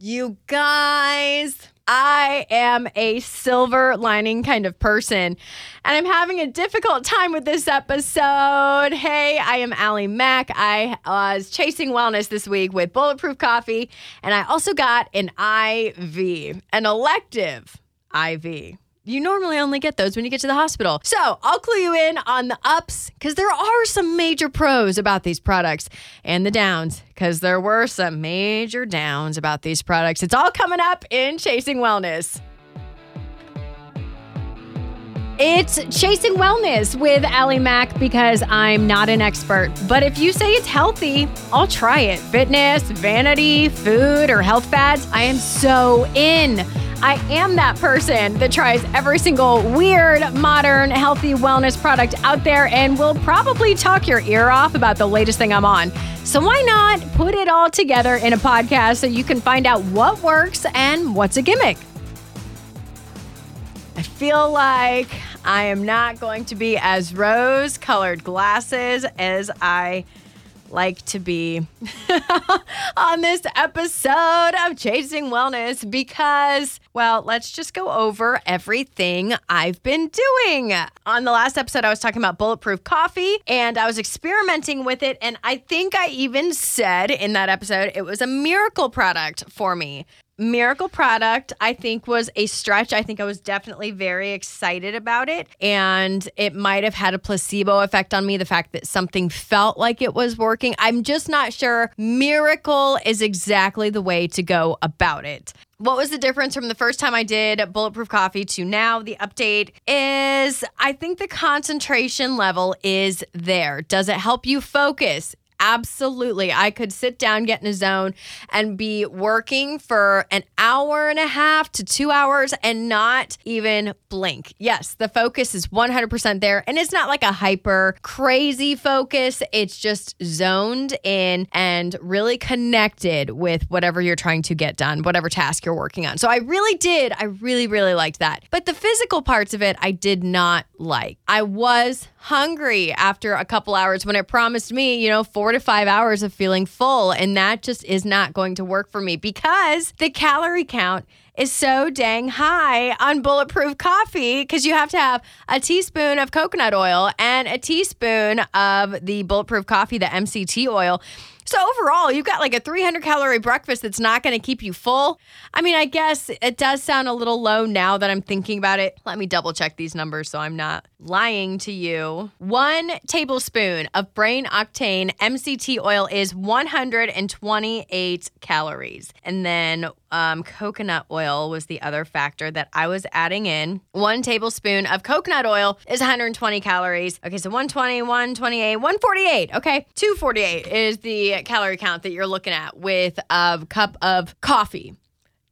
You guys, I am a silver lining kind of person, and I'm having a difficult time with this episode. Hey, I am Ali Mac. I uh, was chasing wellness this week with Bulletproof Coffee, and I also got an IV, an elective IV. You normally only get those when you get to the hospital. So I'll clue you in on the ups because there are some major pros about these products and the downs because there were some major downs about these products. It's all coming up in Chasing Wellness. It's Chasing Wellness with Ali Mac because I'm not an expert. But if you say it's healthy, I'll try it. Fitness, vanity, food, or health fads, I am so in. I am that person that tries every single weird, modern, healthy wellness product out there and will probably talk your ear off about the latest thing I'm on. So why not put it all together in a podcast so you can find out what works and what's a gimmick? I feel like I am not going to be as rose colored glasses as I like to be on this episode of Chasing Wellness because, well, let's just go over everything I've been doing. On the last episode, I was talking about bulletproof coffee and I was experimenting with it. And I think I even said in that episode it was a miracle product for me. Miracle product, I think, was a stretch. I think I was definitely very excited about it. And it might have had a placebo effect on me, the fact that something felt like it was working. I'm just not sure. Miracle is exactly the way to go about it. What was the difference from the first time I did Bulletproof Coffee to now? The update is I think the concentration level is there. Does it help you focus? Absolutely. I could sit down, get in a zone, and be working for an hour and a half to two hours and not even blink. Yes, the focus is 100% there. And it's not like a hyper crazy focus, it's just zoned in and really connected with whatever you're trying to get done, whatever task you're working on. So I really did. I really, really liked that. But the physical parts of it, I did not like. I was hungry after a couple hours when it promised me, you know, four to five hours of feeling full. And that just is not going to work for me because the calorie count is so dang high on bulletproof coffee because you have to have a teaspoon of coconut oil and a teaspoon of the bulletproof coffee, the MCT oil. So overall, you've got like a 300 calorie breakfast that's not going to keep you full. I mean, I guess it does sound a little low now that I'm thinking about it. Let me double check these numbers so I'm not lying to you. One tablespoon of brain octane MCT oil is 128 calories. And then um, coconut oil was the other factor that I was adding in. One tablespoon of coconut oil is 120 calories. Okay, so 120, 128, 148. Okay, 248 is the calorie count that you're looking at with a cup of coffee.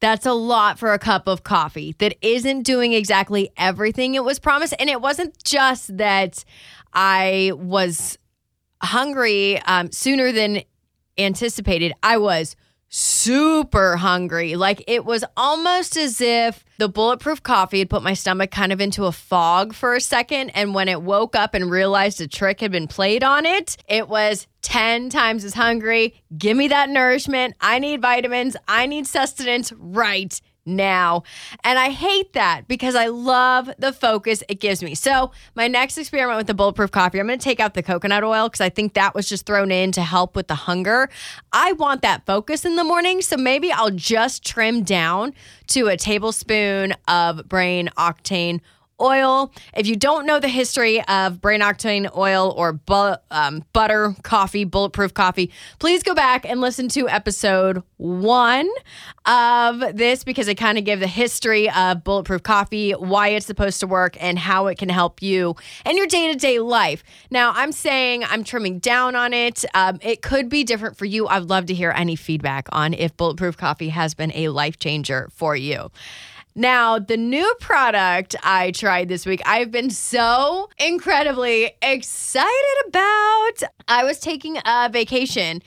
That's a lot for a cup of coffee that isn't doing exactly everything it was promised. And it wasn't just that I was hungry um, sooner than anticipated. I was super hungry. Like it was almost as if the bulletproof coffee had put my stomach kind of into a fog for a second. And when it woke up and realized a trick had been played on it, it was 10 times as hungry. Give me that nourishment. I need vitamins. I need sustenance right now. And I hate that because I love the focus it gives me. So, my next experiment with the bulletproof coffee, I'm going to take out the coconut oil because I think that was just thrown in to help with the hunger. I want that focus in the morning. So, maybe I'll just trim down to a tablespoon of brain octane oil. If you don't know the history of brain octane oil or bu- um, butter coffee, bulletproof coffee, please go back and listen to episode one of this because I kind of give the history of bulletproof coffee, why it's supposed to work, and how it can help you in your day to day life. Now, I'm saying I'm trimming down on it. Um, it could be different for you. I'd love to hear any feedback on if bulletproof coffee has been a life changer for you. Now, the new product I tried this week, I've been so incredibly excited about. I was taking a vacation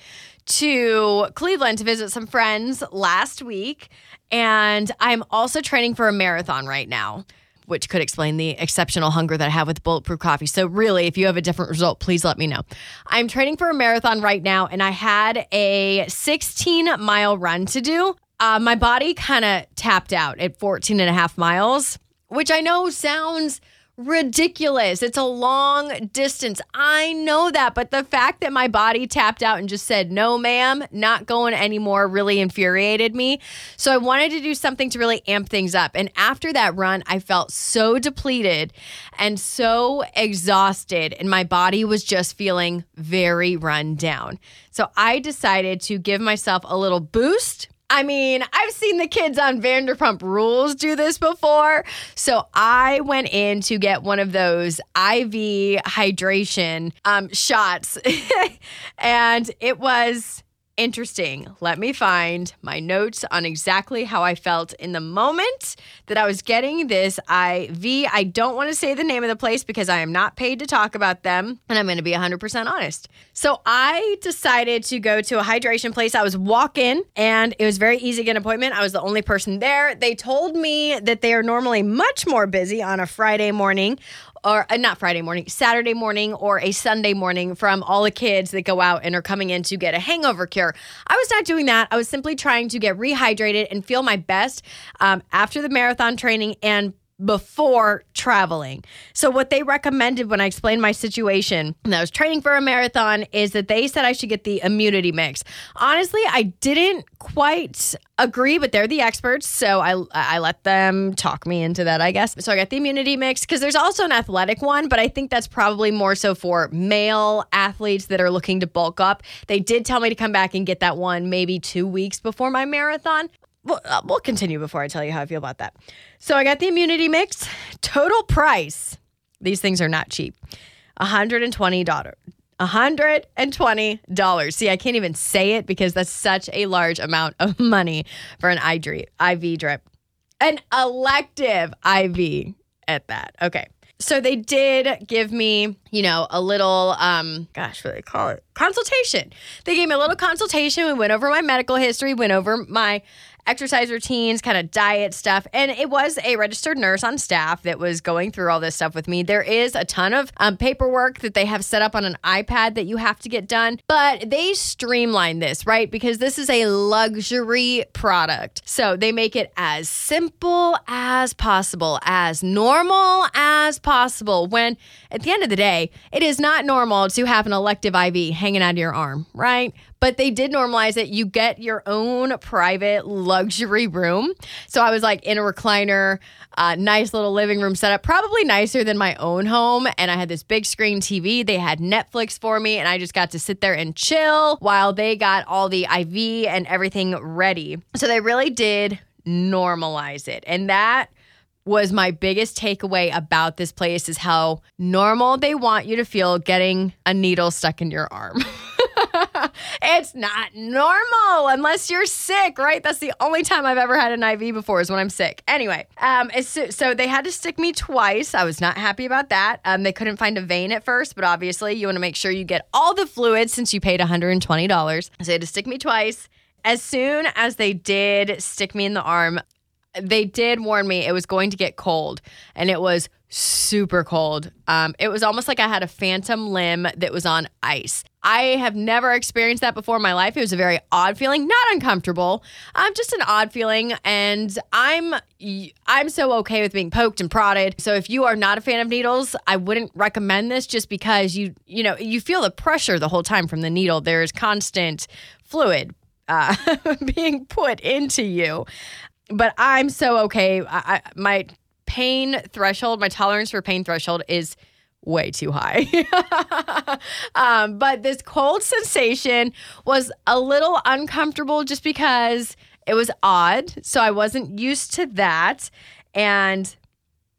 to Cleveland to visit some friends last week, and I'm also training for a marathon right now. Which could explain the exceptional hunger that I have with bulletproof coffee. So, really, if you have a different result, please let me know. I'm training for a marathon right now, and I had a 16 mile run to do uh, my body kind of tapped out at 14 and a half miles, which I know sounds ridiculous. It's a long distance. I know that. But the fact that my body tapped out and just said, no, ma'am, not going anymore really infuriated me. So I wanted to do something to really amp things up. And after that run, I felt so depleted and so exhausted. And my body was just feeling very run down. So I decided to give myself a little boost I mean, I've seen the kids on Vanderpump Rules do this before. So I went in to get one of those IV hydration um, shots, and it was interesting. Let me find my notes on exactly how I felt in the moment that I was getting this IV. I don't want to say the name of the place because I am not paid to talk about them, and I'm going to be 100% honest. So I decided to go to a hydration place. I was walking, and it was very easy to get an appointment. I was the only person there. They told me that they are normally much more busy on a Friday morning or uh, not Friday morning, Saturday morning or a Sunday morning from all the kids that go out and are coming in to get a hangover cure. I was not doing that. I was simply trying to get rehydrated and feel my best um, after the marathon training and before traveling. So, what they recommended when I explained my situation and I was training for a marathon is that they said I should get the immunity mix. Honestly, I didn't quite agree, but they're the experts. So, I, I let them talk me into that, I guess. So, I got the immunity mix because there's also an athletic one, but I think that's probably more so for male athletes that are looking to bulk up. They did tell me to come back and get that one maybe two weeks before my marathon we'll, uh, we'll continue before I tell you how I feel about that. So I got the immunity mix. Total price. These things are not cheap. $120. $120. See, I can't even say it because that's such a large amount of money for an IV drip. An elective IV at that. Okay. So they did give me, you know, a little um gosh, what do they call it? Consultation. They gave me a little consultation. We went over my medical history, went over my exercise routines, kind of diet stuff. And it was a registered nurse on staff that was going through all this stuff with me. There is a ton of um, paperwork that they have set up on an iPad that you have to get done, but they streamline this, right? Because this is a luxury product. So they make it as simple as possible, as normal as possible. When at the end of the day, it is not normal to have an elective IV hanging out of your arm, right? But they did normalize it. You get your own private luxury room. So I was like in a recliner, uh, nice little living room setup, probably nicer than my own home. And I had this big screen TV. They had Netflix for me, and I just got to sit there and chill while they got all the IV and everything ready. So they really did normalize it. And that was my biggest takeaway about this place is how normal they want you to feel getting a needle stuck in your arm. it's not normal unless you're sick, right? That's the only time I've ever had an IV before is when I'm sick. Anyway, um, so, so, they had to stick me twice. I was not happy about that. Um, they couldn't find a vein at first, but obviously you want to make sure you get all the fluids since you paid $120. So they had to stick me twice. As soon as they did stick me in the arm, they did warn me it was going to get cold and it was super cold. Um, it was almost like I had a phantom limb that was on ice. I have never experienced that before in my life. It was a very odd feeling, not uncomfortable. Um, just an odd feeling, and I'm I'm so okay with being poked and prodded. So if you are not a fan of needles, I wouldn't recommend this just because you you know you feel the pressure the whole time from the needle. There's constant fluid uh, being put into you but I'm so okay. I, I, my pain threshold, my tolerance for pain threshold is way too high. um, but this cold sensation was a little uncomfortable just because it was odd. So I wasn't used to that. And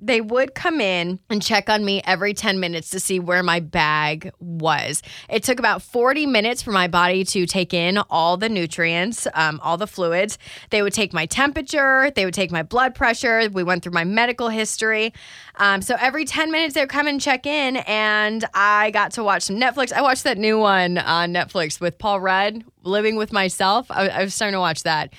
they would come in and check on me every 10 minutes to see where my bag was. It took about 40 minutes for my body to take in all the nutrients, um, all the fluids. They would take my temperature, they would take my blood pressure. We went through my medical history. Um, so every 10 minutes, they would come and check in, and I got to watch some Netflix. I watched that new one on Netflix with Paul Rudd, Living with Myself. I, I was starting to watch that.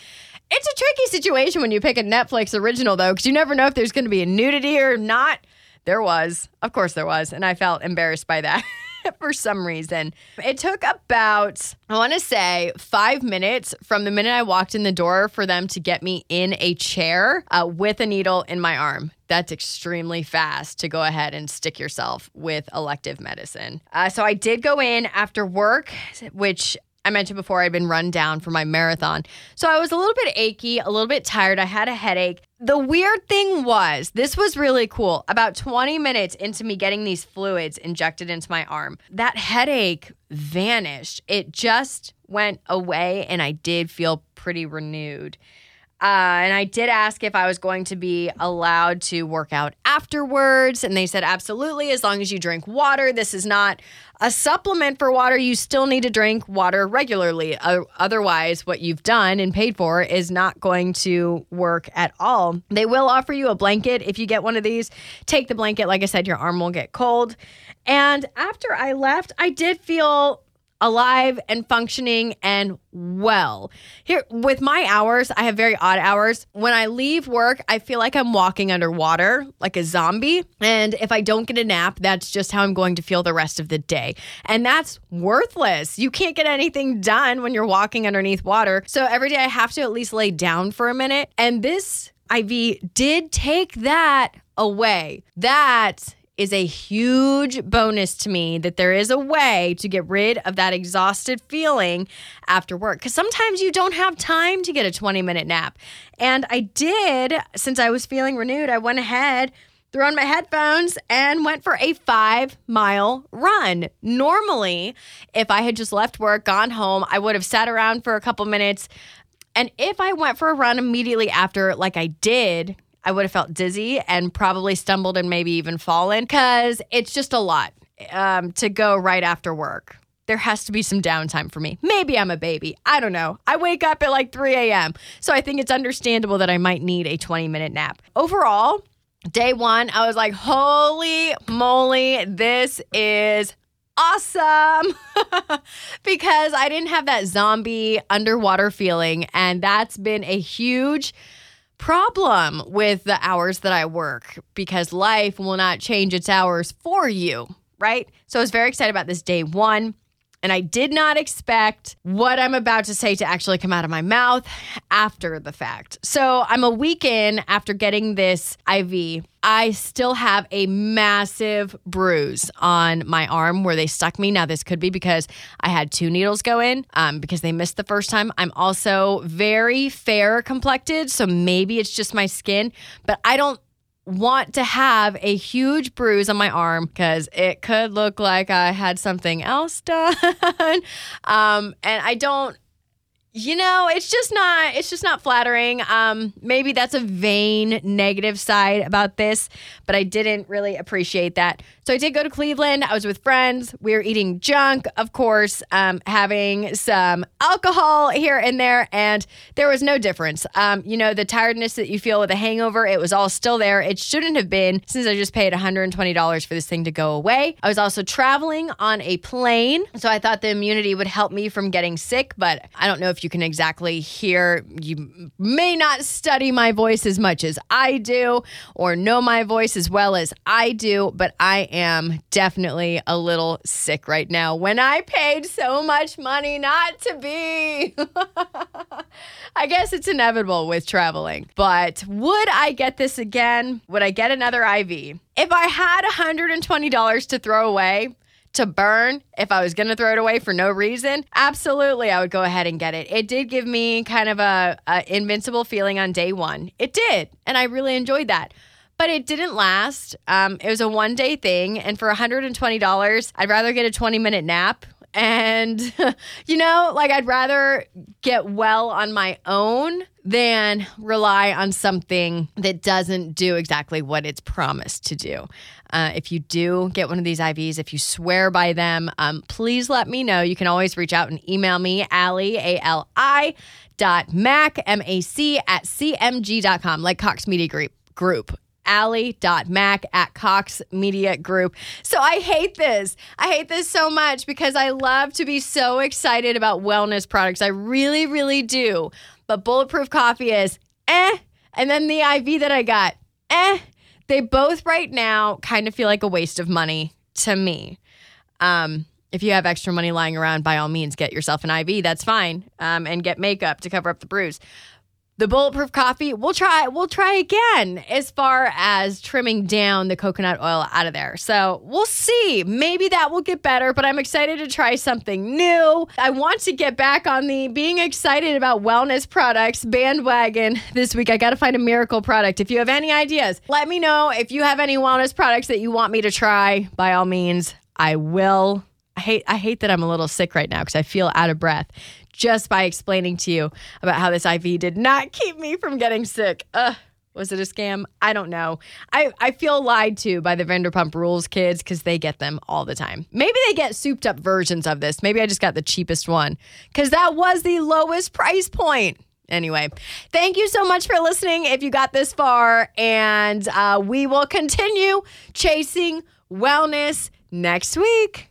It's a tricky situation when you pick a Netflix original, though, because you never know if there's going to be a nudity or not. There was. Of course, there was. And I felt embarrassed by that. for some reason. It took about, I want to say, five minutes from the minute I walked in the door for them to get me in a chair uh, with a needle in my arm. That's extremely fast to go ahead and stick yourself with elective medicine. Uh, so I did go in after work, which I mentioned before I'd been run down for my marathon. So I was a little bit achy, a little bit tired. I had a headache. The weird thing was, this was really cool. About 20 minutes into me getting these fluids injected into my arm, that headache vanished. It just went away, and I did feel pretty renewed. Uh, and I did ask if I was going to be allowed to work out afterwards. And they said, absolutely, as long as you drink water. This is not a supplement for water. You still need to drink water regularly. Uh, otherwise, what you've done and paid for is not going to work at all. They will offer you a blanket if you get one of these. Take the blanket. Like I said, your arm will get cold. And after I left, I did feel alive and functioning and well. Here with my hours, I have very odd hours. When I leave work, I feel like I'm walking underwater like a zombie. And if I don't get a nap, that's just how I'm going to feel the rest of the day. And that's worthless. You can't get anything done when you're walking underneath water. So every day I have to at least lay down for a minute. And this IV did take that away. That is a huge bonus to me that there is a way to get rid of that exhausted feeling after work. Because sometimes you don't have time to get a 20 minute nap. And I did, since I was feeling renewed, I went ahead, threw on my headphones, and went for a five mile run. Normally, if I had just left work, gone home, I would have sat around for a couple minutes. And if I went for a run immediately after, like I did, I would have felt dizzy and probably stumbled and maybe even fallen because it's just a lot um, to go right after work. There has to be some downtime for me. Maybe I'm a baby. I don't know. I wake up at like 3 a.m. So I think it's understandable that I might need a 20 minute nap. Overall, day one, I was like, holy moly, this is awesome because I didn't have that zombie underwater feeling. And that's been a huge problem with the hours that I work because life will not change its hours for you, right? So I was very excited about this day one. And I did not expect what I'm about to say to actually come out of my mouth after the fact. So I'm a week in after getting this IV. I still have a massive bruise on my arm where they stuck me. Now, this could be because I had two needles go in um, because they missed the first time. I'm also very fair complected. So maybe it's just my skin, but I don't want to have a huge bruise on my arm because it could look like I had something else done. um, and I don't you know, it's just not it's just not flattering. Um maybe that's a vain negative side about this, but I didn't really appreciate that. So I did go to Cleveland. I was with friends. We were eating junk, of course, um, having some alcohol here and there, and there was no difference. Um, you know, the tiredness that you feel with a hangover, it was all still there. It shouldn't have been since I just paid $120 for this thing to go away. I was also traveling on a plane, so I thought the immunity would help me from getting sick, but I don't know if you can exactly hear. You may not study my voice as much as I do or know my voice as well as I do, but I am definitely a little sick right now when I paid so much money not to be. I guess it's inevitable with traveling. But would I get this again? Would I get another IV? If I had $120 to throw away, to burn if I was going to throw it away for no reason, absolutely I would go ahead and get it. It did give me kind of a, a, invincible feeling on day one. It did, and I really enjoyed that but it didn't last. Um, it was a one day thing. And for $120, I'd rather get a 20 minute nap. And, you know, like I'd rather get well on my own than rely on something that doesn't do exactly what it's promised to do. Uh, if you do get one of these IVs, if you swear by them, um, please let me know. You can always reach out and email me, Ali, A L I, dot Mac, M A C, at CMG.com, like Cox Media Group. Group ali.mac at Cox Media Group. So I hate this. I hate this so much because I love to be so excited about wellness products. I really, really do. But Bulletproof Coffee is eh. And then the IV that I got, eh. They both right now kind of feel like a waste of money to me. Um, if you have extra money lying around, by all means, get yourself an IV. That's fine. Um, and get makeup to cover up the bruise. The bulletproof coffee, we'll try. We'll try again as far as trimming down the coconut oil out of there. So we'll see. Maybe that will get better. But I'm excited to try something new. I want to get back on the being excited about wellness products bandwagon this week. I got to find a miracle product. If you have any ideas, let me know. If you have any wellness products that you want me to try, by all means, I will. I hate I hate that I'm a little sick right now because I feel out of breath just by explaining to you about how this IV did not keep me from getting sick. Ugh. Was it a scam? I don't know. I, I feel lied to by the Vanderpump Rules kids because they get them all the time. Maybe they get souped up versions of this. Maybe I just got the cheapest one because that was the lowest price point. Anyway, thank you so much for listening if you got this far. And uh, we will continue chasing wellness next week.